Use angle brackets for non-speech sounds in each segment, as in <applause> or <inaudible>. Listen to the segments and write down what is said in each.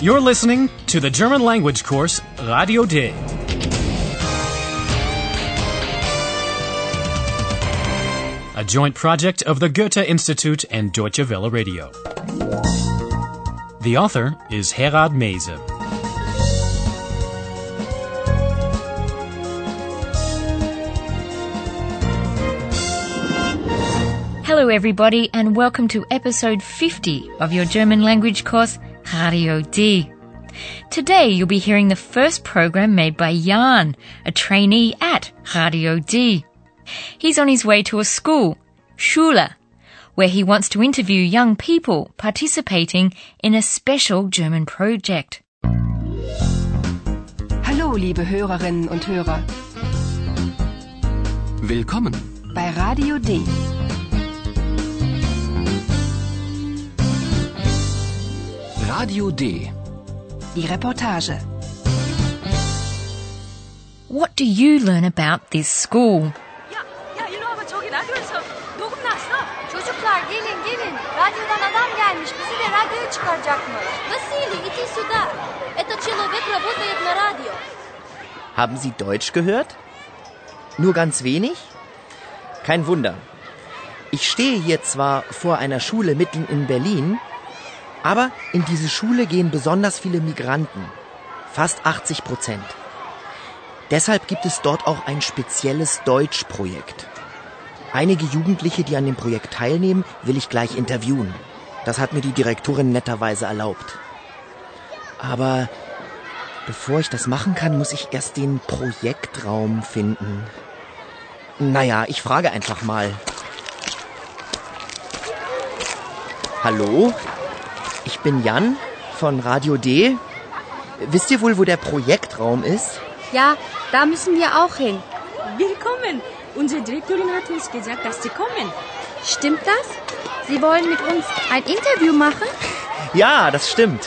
You're listening to the German language course Radio D. A joint project of the Goethe Institute and Deutsche Welle Radio. The author is Herrad Meese. Hello, everybody, and welcome to episode 50 of your German language course Radio D. Today you'll be hearing the first program made by Jan, a trainee at Radio D. He's on his way to a school, Schule, where he wants to interview young people participating in a special German project. Hallo, liebe Hörerinnen und Hörer. Willkommen bei Radio D. Radio D. Die Reportage. What do you learn about this school? Ya, ya Yunova çok inanmıyorsun. Dokunmazsa. Çocuklar gelin gelin. Radyodan adam gelmiş. Bizi de radyoya çıkaracakmış. Vasili, иди сюда. Этот человек работает на радио. Haben Sie Deutsch gehört? Nur ganz wenig? Kein Wunder. Ich stehe hier zwar vor einer Schule mitten in Berlin, aber in diese Schule gehen besonders viele Migranten, fast 80 Prozent. Deshalb gibt es dort auch ein spezielles Deutschprojekt. Einige Jugendliche, die an dem Projekt teilnehmen, will ich gleich interviewen. Das hat mir die Direktorin netterweise erlaubt. Aber bevor ich das machen kann, muss ich erst den Projektraum finden. Naja, ich frage einfach mal. Hallo? Ich bin Jan von Radio D. Wisst ihr wohl, wo der Projektraum ist? Ja, da müssen wir auch hin. Willkommen. Unsere Direktorin hat uns gesagt, dass Sie kommen. Stimmt das? Sie wollen mit uns ein Interview machen? <laughs> Ja, das stimmt.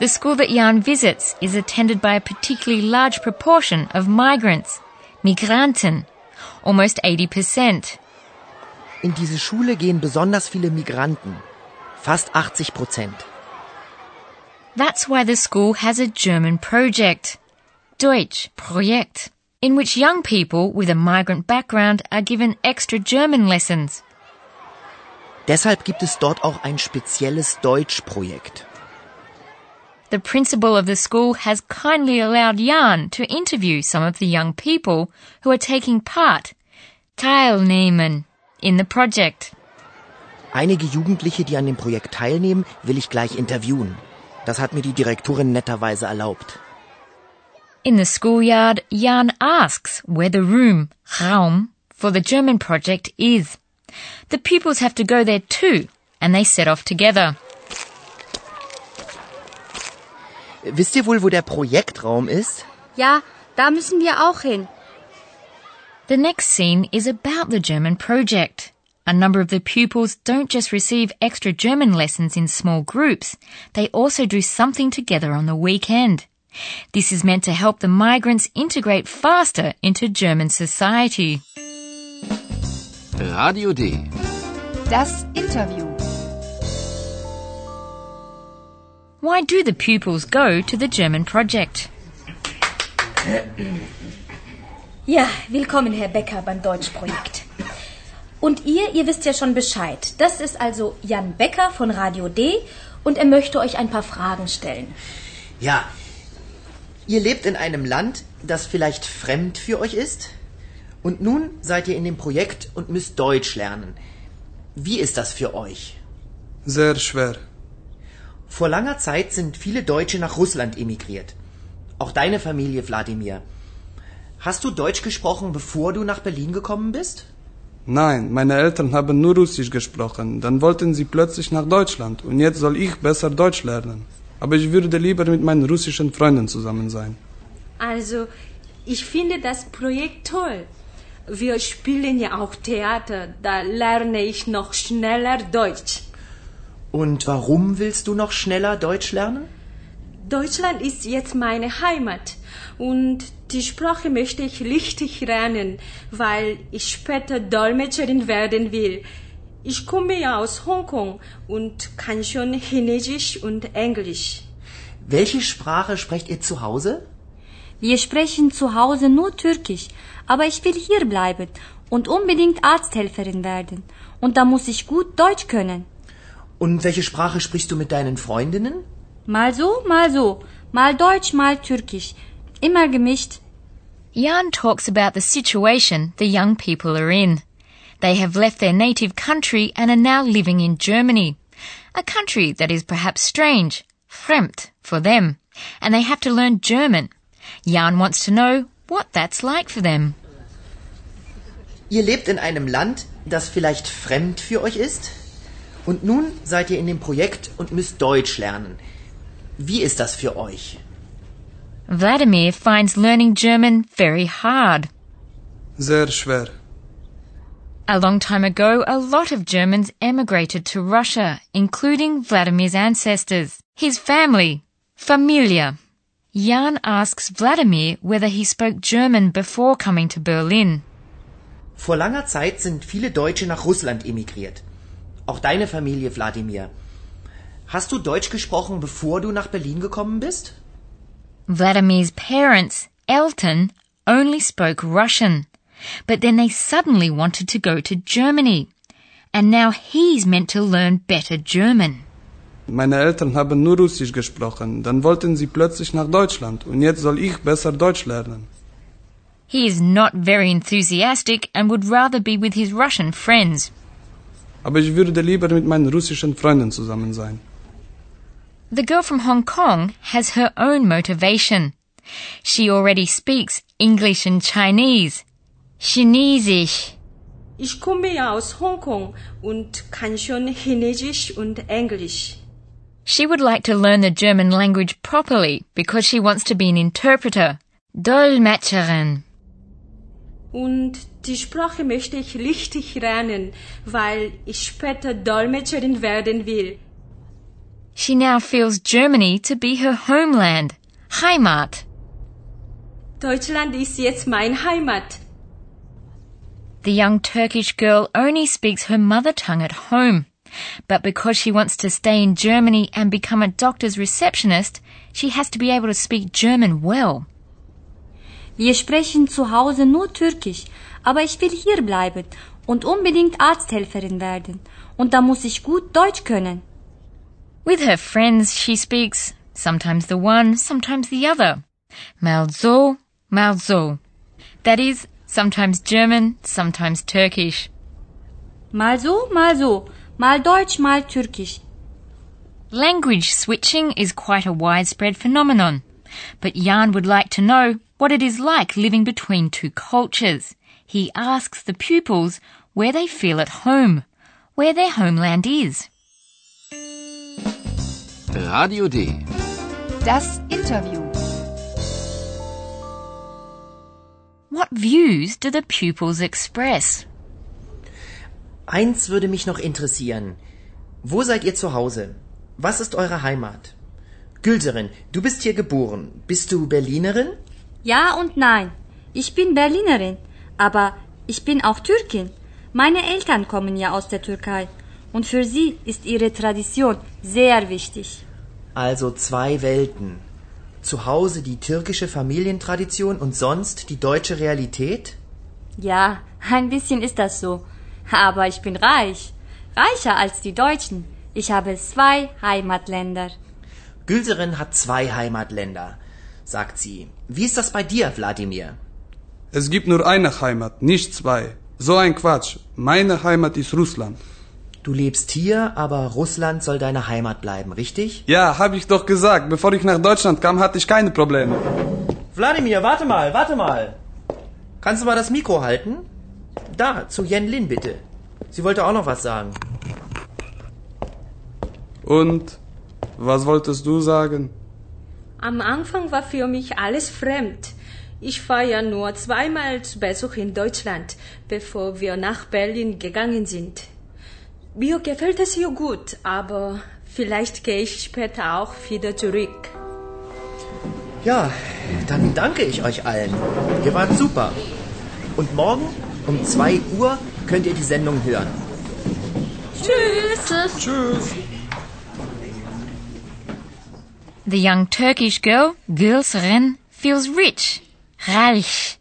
The school that Jan visits is attended by a particularly large proportion of migrants, Migranten, almost 80%. In diese Schule gehen besonders viele Migranten. fast 80 Prozent. That's why the school has a German project, Deutsch Projekt, in which young people with a migrant background are given extra German lessons. Deshalb gibt es dort auch ein spezielles Deutsch Projekt. The principal of the school has kindly allowed Jan to interview some of the young people who are taking part, teilnehmen, in the project. Einige Jugendliche, die an dem Projekt teilnehmen, will ich gleich interviewen. Das hat mir die Direktorin netterweise erlaubt. In the schoolyard, Jan asks where the room, Raum, for the German project is. The pupils have to go there too, and they set off together. Wisst ihr wohl, wo der Projektraum ist? Ja, da müssen wir auch hin. The next scene is about the German project. A number of the pupils don't just receive extra German lessons in small groups, they also do something together on the weekend. This is meant to help the migrants integrate faster into German society. Radio D. Das Interview. Why do the pupils go to the German project? Ja, willkommen, Herr Becker, beim Deutschprojekt. Und ihr, ihr wisst ja schon Bescheid. Das ist also Jan Becker von Radio D und er möchte euch ein paar Fragen stellen. Ja, ihr lebt in einem Land, das vielleicht fremd für euch ist? Und nun seid ihr in dem Projekt und müsst Deutsch lernen. Wie ist das für euch? Sehr schwer. Vor langer Zeit sind viele Deutsche nach Russland emigriert. Auch deine Familie, Wladimir. Hast du Deutsch gesprochen, bevor du nach Berlin gekommen bist? Nein, meine Eltern haben nur Russisch gesprochen, dann wollten sie plötzlich nach Deutschland und jetzt soll ich besser Deutsch lernen. Aber ich würde lieber mit meinen russischen Freunden zusammen sein. Also, ich finde das Projekt toll. Wir spielen ja auch Theater, da lerne ich noch schneller Deutsch. Und warum willst du noch schneller Deutsch lernen? Deutschland ist jetzt meine Heimat und die Sprache möchte ich richtig lernen, weil ich später Dolmetscherin werden will. Ich komme ja aus Hongkong und kann schon Chinesisch und Englisch. Welche Sprache sprecht ihr zu Hause? Wir sprechen zu Hause nur Türkisch, aber ich will hier bleiben und unbedingt Arzthelferin werden. Und da muss ich gut Deutsch können. Und welche Sprache sprichst du mit deinen Freundinnen? Mal so, mal so. Mal Deutsch, mal Türkisch. Immer gemischt. Jan talks about the situation the young people are in. They have left their native country and are now living in Germany, a country that is perhaps strange, fremd, for them, and they have to learn German. Jan wants to know what that's like for them. Ihr lebt in einem Land, das vielleicht fremd für euch ist? Und nun seid ihr in dem Projekt und müsst Deutsch lernen. Wie ist das für euch? Vladimir finds learning German very hard. Sehr schwer. A long time ago, a lot of Germans emigrated to Russia, including Vladimir's ancestors, his family, Familia. Jan asks Vladimir whether he spoke German before coming to Berlin. Vor langer Zeit sind viele Deutsche nach Russland emigriert. Auch deine Familie, Vladimir. Hast du Deutsch gesprochen, bevor du nach Berlin gekommen bist? Vladimir's parents, Eltern, only spoke Russian, but then they suddenly wanted to go to Germany. And now he's meant to learn better German. Meine Eltern haben nur Russisch gesprochen, dann wollten sie plötzlich nach Deutschland und jetzt soll ich besser Deutsch lernen. He is not very enthusiastic and would rather be with his Russian friends. Aber ich würde lieber mit meinen russischen Freunden zusammen sein. The girl from Hong Kong has her own motivation. She already speaks English and Chinese. Chinesisch. Ich komme aus Hong Kong und kann schon Chinesisch und Englisch. She would like to learn the German language properly because she wants to be an interpreter. Dolmetscherin. Und die Sprache möchte ich richtig lernen, weil ich später Dolmetscherin werden will. She now feels Germany to be her homeland, Heimat. Deutschland ist jetzt mein Heimat. The young Turkish girl only speaks her mother tongue at home. But because she wants to stay in Germany and become a doctor's receptionist, she has to be able to speak German well. Wir sprechen zu Hause nur Türkisch, aber ich will hier bleiben und unbedingt Arzthelferin werden. Und da muss ich gut Deutsch können. With her friends, she speaks sometimes the one, sometimes the other. Malzo, Malzo. That is, sometimes German, sometimes Turkish. Malzo, Malzo. Mal Deutsch, mal Türkisch. Language switching is quite a widespread phenomenon. But Jan would like to know what it is like living between two cultures. He asks the pupils where they feel at home, where their homeland is. Radio D. Das Interview. What views do the pupils express? Eins würde mich noch interessieren. Wo seid ihr zu Hause? Was ist eure Heimat? Gülserin, du bist hier geboren. Bist du Berlinerin? Ja und nein. Ich bin Berlinerin, aber ich bin auch Türkin. Meine Eltern kommen ja aus der Türkei. Und für sie ist ihre Tradition sehr wichtig. Also zwei Welten. Zu Hause die türkische Familientradition und sonst die deutsche Realität? Ja, ein bisschen ist das so. Aber ich bin reich. Reicher als die Deutschen. Ich habe zwei Heimatländer. Gülserin hat zwei Heimatländer, sagt sie. Wie ist das bei dir, Wladimir? Es gibt nur eine Heimat, nicht zwei. So ein Quatsch. Meine Heimat ist Russland. Du lebst hier, aber Russland soll deine Heimat bleiben, richtig? Ja, habe ich doch gesagt. Bevor ich nach Deutschland kam, hatte ich keine Probleme. Wladimir, warte mal, warte mal. Kannst du mal das Mikro halten? Da, zu Jen Lin bitte. Sie wollte auch noch was sagen. Und was wolltest du sagen? Am Anfang war für mich alles fremd. Ich war ja nur zweimal zu Besuch in Deutschland, bevor wir nach Berlin gegangen sind. Mir gefällt es hier gut, aber vielleicht gehe ich später auch wieder zurück. Ja, dann danke ich euch allen. Ihr wart super. Und morgen um 2 Uhr könnt ihr die Sendung hören. Tschüss. Tschüss. The young Turkish girl, Gülseren, feels rich. Reich.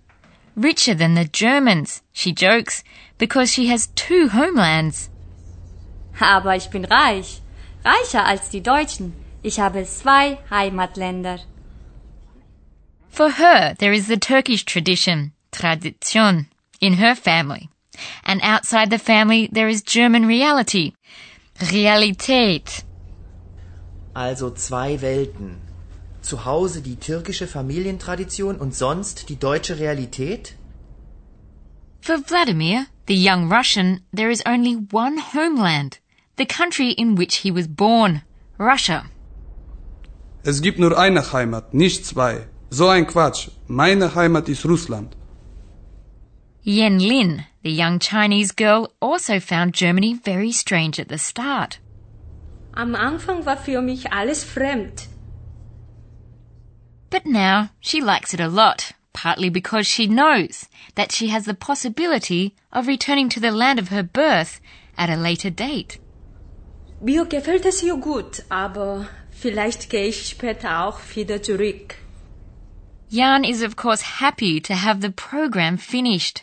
Richer than the Germans, she jokes, because she has two homelands. Aber ich bin reich, reicher als die Deutschen. Ich habe zwei Heimatländer. For her, there is the Turkish tradition, Tradition, in her family. And outside the family, there is German reality, Realität. Also zwei Welten. Zu Hause die türkische Familientradition und sonst die deutsche Realität? For Vladimir, the young Russian, there is only one homeland, the country in which he was born, Russia. Es gibt nur eine Heimat, nicht zwei. So ein Quatsch. Meine Heimat ist Russland. Yen Lin, the young Chinese girl, also found Germany very strange at the start. Am Anfang war für mich alles fremd. But now she likes it a lot, partly because she knows that she has the possibility of returning to the land of her birth at a later date. Mir gefällt es hier gut, aber vielleicht gehe ich später auch wieder zurück. Jan is of course happy to have the program finished.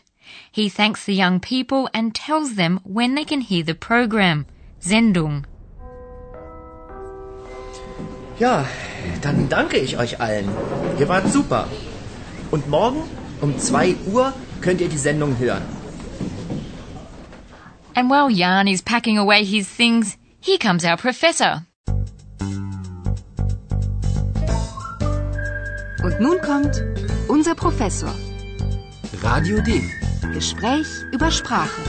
He thanks the young people and tells them when they can hear the program. Sendung. Ja, dann danke ich euch allen. Ihr wart super. Und morgen um 2 Uhr könnt ihr die Sendung hören. And while Jan is packing away his things, here comes our professor. Und nun kommt unser Professor. Radio D. Gespräch über Sprache.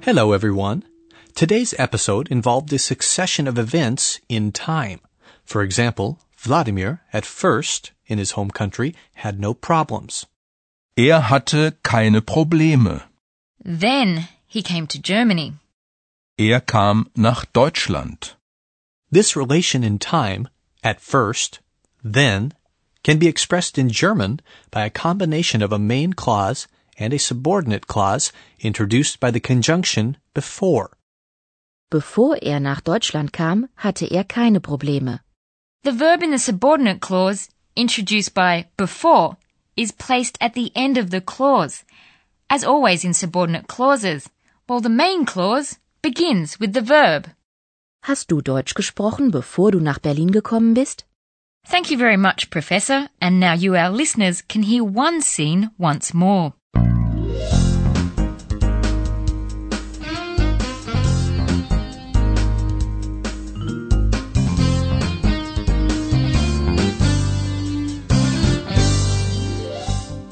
Hello, everyone. Today's episode involved a succession of events in time. For example, Vladimir, at first, in his home country, had no problems. Er hatte keine Probleme. Then he came to Germany. Er kam nach Deutschland. This relation in time, at first, then, can be expressed in German by a combination of a main clause and a subordinate clause introduced by the conjunction before. Bevor er nach Deutschland kam, hatte er keine Probleme. The verb in the subordinate clause, introduced by before, is placed at the end of the clause as always in subordinate clauses, while the main clause begins with the verb. Hast du Deutsch gesprochen, bevor du nach Berlin gekommen bist? Thank you very much, Professor, and now you, our listeners, can hear one scene once more.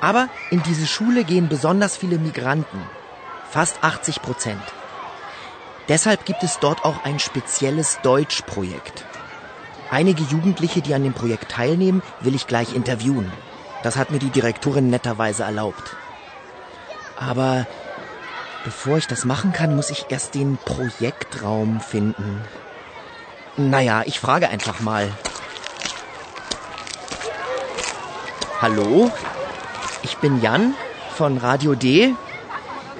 Aber in diese Schule gehen besonders viele Migranten, fast 80 Prozent. Deshalb gibt es dort auch ein spezielles Deutschprojekt. Einige Jugendliche, die an dem Projekt teilnehmen, will ich gleich interviewen. Das hat mir die Direktorin netterweise erlaubt. Aber bevor ich das machen kann, muss ich erst den Projektraum finden. Naja, ich frage einfach mal. Hallo? Ich bin Jan von Radio D.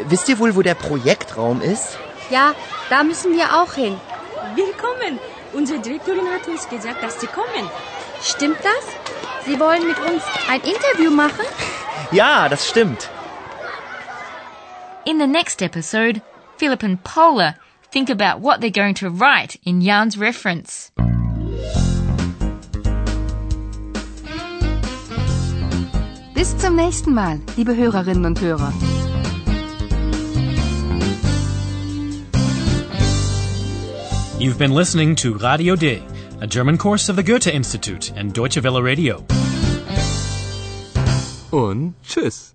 Wisst ihr wohl, wo der Projektraum ist? Ja, da müssen wir auch hin. Willkommen. Unsere Direktorin hat uns gesagt, dass Sie kommen. Stimmt das? Sie wollen mit uns ein Interview machen? Ja, das stimmt. In the next episode, Philip and Paula think about what they're going to write in Jan's reference. Bis zum nächsten Mal, liebe Hörerinnen und Hörer. You've been listening to Radio D, a German course of the Goethe Institute and Deutsche Welle Radio. Und tschüss.